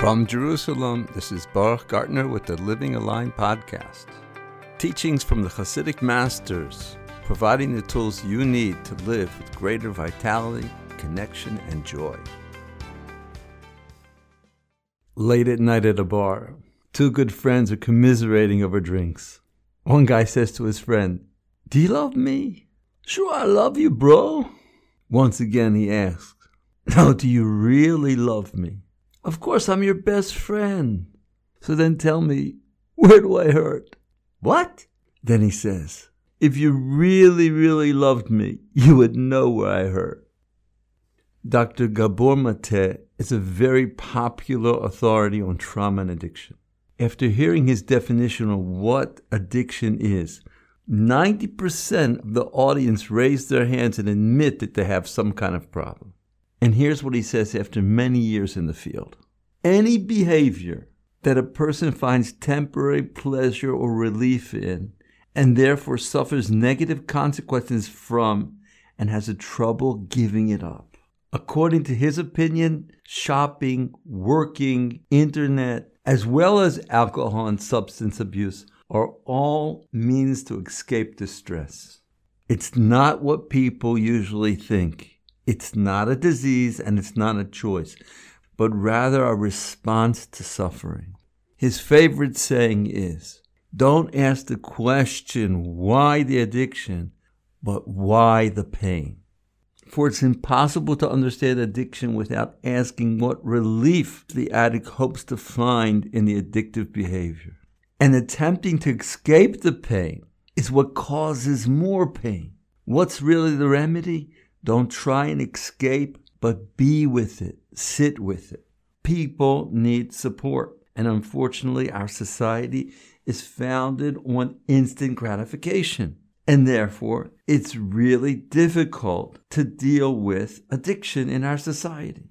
From Jerusalem, this is Baruch Gartner with the Living Aligned podcast. Teachings from the Hasidic masters, providing the tools you need to live with greater vitality, connection, and joy. Late at night at a bar, two good friends are commiserating over drinks. One guy says to his friend, Do you love me? Sure, I love you, bro. Once again, he asks, Now, do you really love me? Of course, I'm your best friend. So then tell me, where do I hurt? What? Then he says, If you really, really loved me, you would know where I hurt. Dr. Gabor Mate is a very popular authority on trauma and addiction. After hearing his definition of what addiction is, 90% of the audience raise their hands and admit that they have some kind of problem. And here's what he says after many years in the field any behavior that a person finds temporary pleasure or relief in, and therefore suffers negative consequences from, and has a trouble giving it up. According to his opinion, shopping, working, internet, as well as alcohol and substance abuse are all means to escape distress. It's not what people usually think. It's not a disease and it's not a choice, but rather a response to suffering. His favorite saying is don't ask the question, why the addiction, but why the pain. For it's impossible to understand addiction without asking what relief the addict hopes to find in the addictive behavior. And attempting to escape the pain is what causes more pain. What's really the remedy? Don't try and escape, but be with it, sit with it. People need support. And unfortunately, our society is founded on instant gratification. And therefore, it's really difficult to deal with addiction in our society.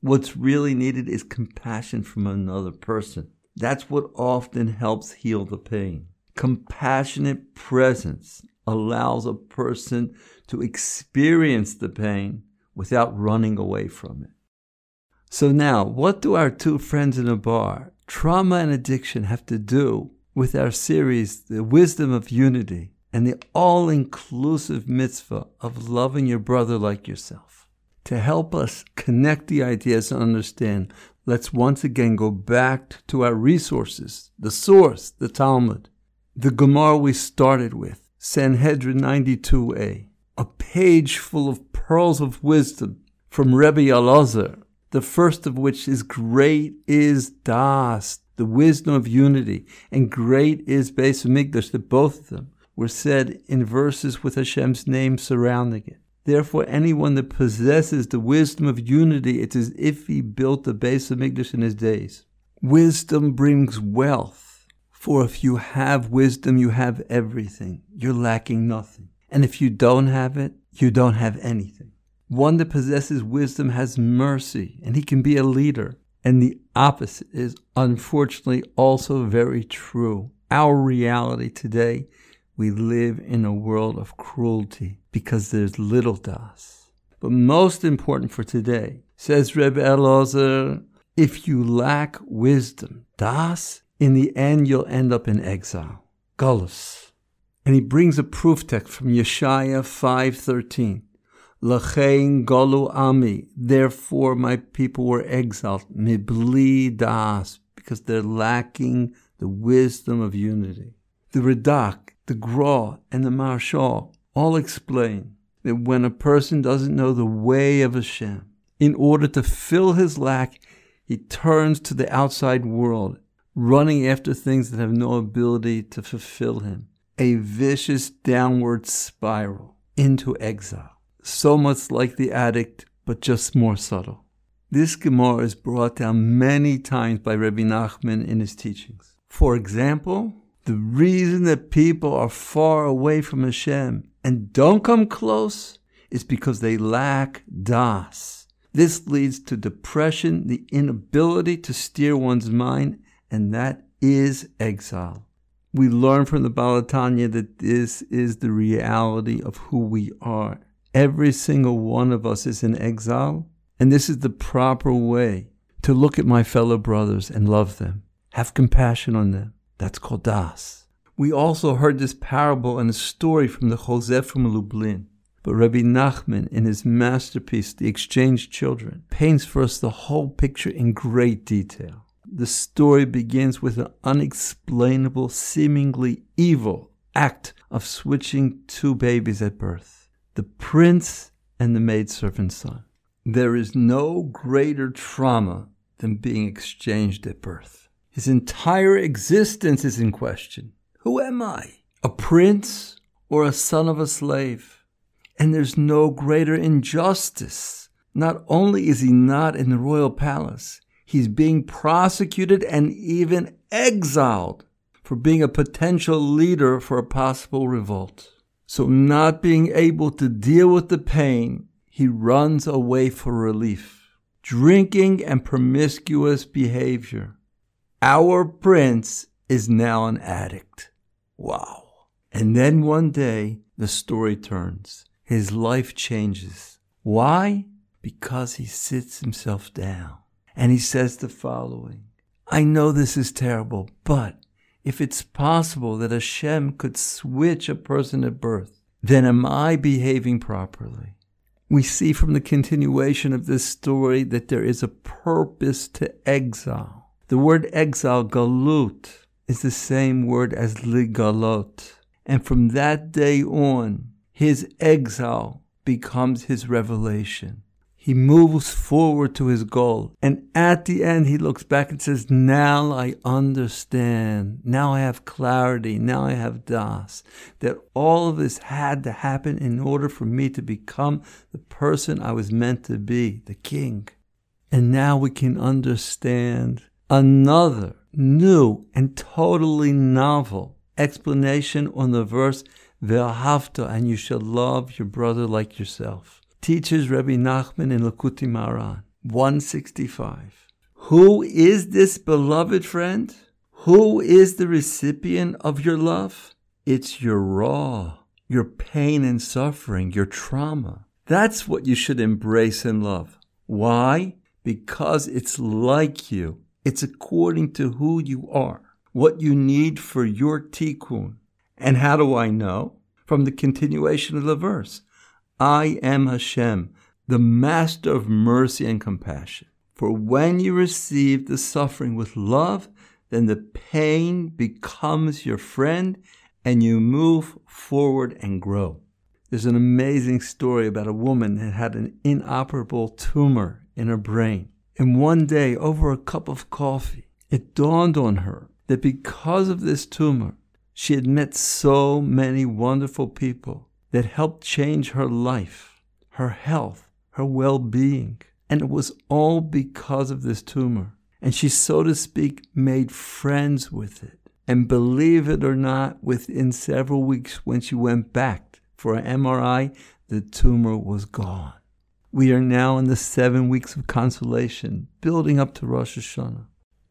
What's really needed is compassion from another person. That's what often helps heal the pain. Compassionate presence allows a person to experience the pain without running away from it. So now, what do our two friends in a bar, trauma and addiction, have to do with our series, The Wisdom of Unity, and the all inclusive mitzvah of loving your brother like yourself? To help us connect the ideas and understand, let's once again go back to our resources, the source, the Talmud, the Gemara we started with, Sanhedrin 92a, a page full of pearls of wisdom from Rebbe Elazar, the first of which is great is Das, the wisdom of unity, and great is Beis Hamikdash, that both of them were said in verses with Hashem's name surrounding it. Therefore, anyone that possesses the wisdom of unity, it's as if he built the Beis Hamikdash in his days. Wisdom brings wealth, for if you have wisdom, you have everything. You're lacking nothing. And if you don't have it, you don't have anything. One that possesses wisdom has mercy, and he can be a leader. And the opposite is unfortunately also very true. Our reality today, we live in a world of cruelty because there's little das. But most important for today, says Rebbe Elazar, if you lack wisdom, das, in the end you'll end up in exile. Gullus. And he brings a proof text from Yeshaya 5.13. Lachein golu ami. Therefore, my people were exiled. Mibli das, because they're lacking the wisdom of unity. The Radak, the Gra, and the Maharshal all explain that when a person doesn't know the way of Hashem, in order to fill his lack, he turns to the outside world, running after things that have no ability to fulfill him. A vicious downward spiral into exile so much like the addict, but just more subtle. This Gemara is brought down many times by Rabbi Nachman in his teachings. For example, the reason that people are far away from Hashem and don't come close is because they lack das. This leads to depression, the inability to steer one's mind, and that is exile. We learn from the Baal HaTanya that this is the reality of who we are. Every single one of us is in exile, and this is the proper way to look at my fellow brothers and love them, have compassion on them. That's called das. We also heard this parable and a story from the Chozeh from Lublin. But Rabbi Nachman, in his masterpiece, The Exchanged Children, paints for us the whole picture in great detail. The story begins with an unexplainable, seemingly evil act of switching two babies at birth the prince and the maidservant's son. There is no greater trauma than being exchanged at birth. His entire existence is in question. Who am I? A prince or a son of a slave? And there's no greater injustice. Not only is he not in the royal palace, he's being prosecuted and even exiled for being a potential leader for a possible revolt. So, not being able to deal with the pain, he runs away for relief. Drinking and promiscuous behavior. Our prince is now an addict. Wow. And then one day, the story turns. His life changes. Why? Because he sits himself down and he says the following I know this is terrible, but if it's possible that Hashem could switch a person at birth, then am I behaving properly? We see from the continuation of this story that there is a purpose to exile. The word exile, galut, is the same word as ligalot. And from that day on, his exile becomes his revelation he moves forward to his goal. And at the end, he looks back and says, Now I understand. Now I have clarity. Now I have Das. That all of this had to happen in order for me to become the person I was meant to be, the king. And now we can understand another new and totally novel explanation on the verse, Ve'ahavta, and you shall love your brother like yourself teaches Rabbi Nachman in Likutei Moharan 165. Who is this beloved friend? Who is the recipient of your love? It's your raw, your pain and suffering, your trauma. That's what you should embrace and love. Why? Because it's like you. It's according to who you are, what you need for your tikkun. And how do I know? From the continuation of the verse. I am Hashem, the master of mercy and compassion. For when you receive the suffering with love, then the pain becomes your friend and you move forward and grow. There's an amazing story about a woman that had an inoperable tumor in her brain. And one day, over a cup of coffee, it dawned on her that because of this tumor, she had met so many wonderful people that helped change her life, her health, her well being. And it was all because of this tumor. And she, so to speak, made friends with it. And believe it or not, within several weeks, when she went back for an MRI, the tumor was gone. We are now in the seven weeks of consolation, building up to Rosh Hashanah.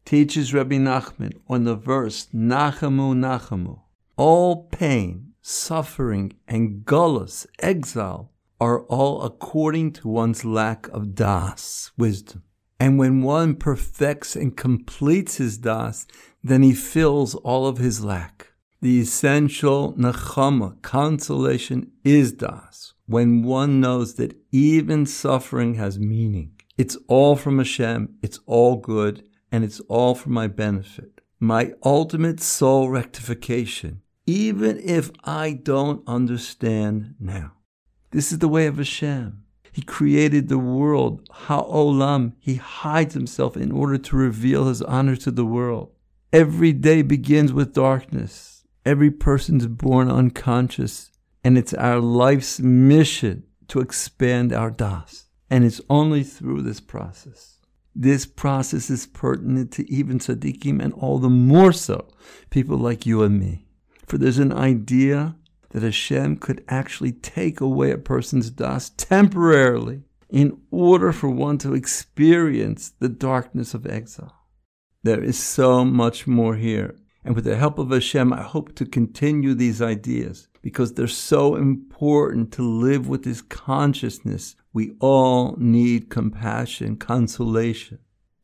Teaches Rabbi Nachman on the verse, Nachamu, Nachamu. All pain, suffering, and gullus, exile, are all according to one's lack of das, wisdom. And when one perfects and completes his das, then he fills all of his lack. The essential nachama, consolation, is das. When one knows that even suffering has meaning, it's all from Hashem, it's all good, and it's all for my benefit. My ultimate soul rectification even if I don't understand now. This is the way of Hashem. He created the world, Ha'olam. He hides himself in order to reveal his honor to the world. Every day begins with darkness. Every person's born unconscious, and it's our life's mission to expand our das. And it's only through this process. This process is pertinent to even tzaddikim, and all the more so people like you and me. For there's an idea that Hashem could actually take away a person's das temporarily in order for one to experience the darkness of exile. There is so much more here. And with the help of Hashem, I hope to continue these ideas because they're so important to live with this consciousness. We all need compassion, consolation.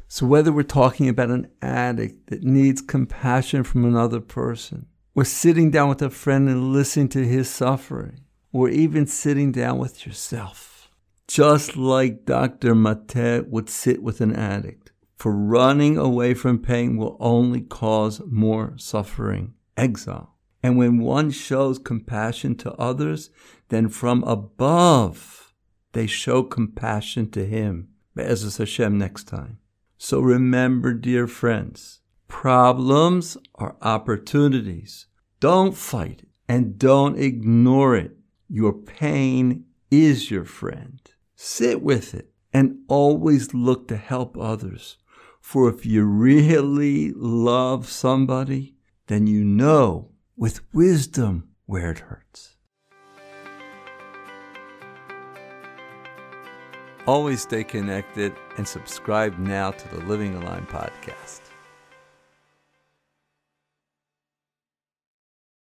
So, whether we're talking about an addict that needs compassion from another person, or sitting down with a friend and listening to his suffering, or even sitting down with yourself, just like Dr. Mate would sit with an addict, for running away from pain will only cause more suffering, exile. And when one shows compassion to others, then from above they show compassion to him. Be'ezus Hashem next time. So remember, dear friends, problems are opportunities. Don't fight and don't ignore it. Your pain is your friend. Sit with it and always look to help others. For if you really love somebody, then you know with wisdom where it hurts. Always stay connected and subscribe now to the Living Aligned podcast.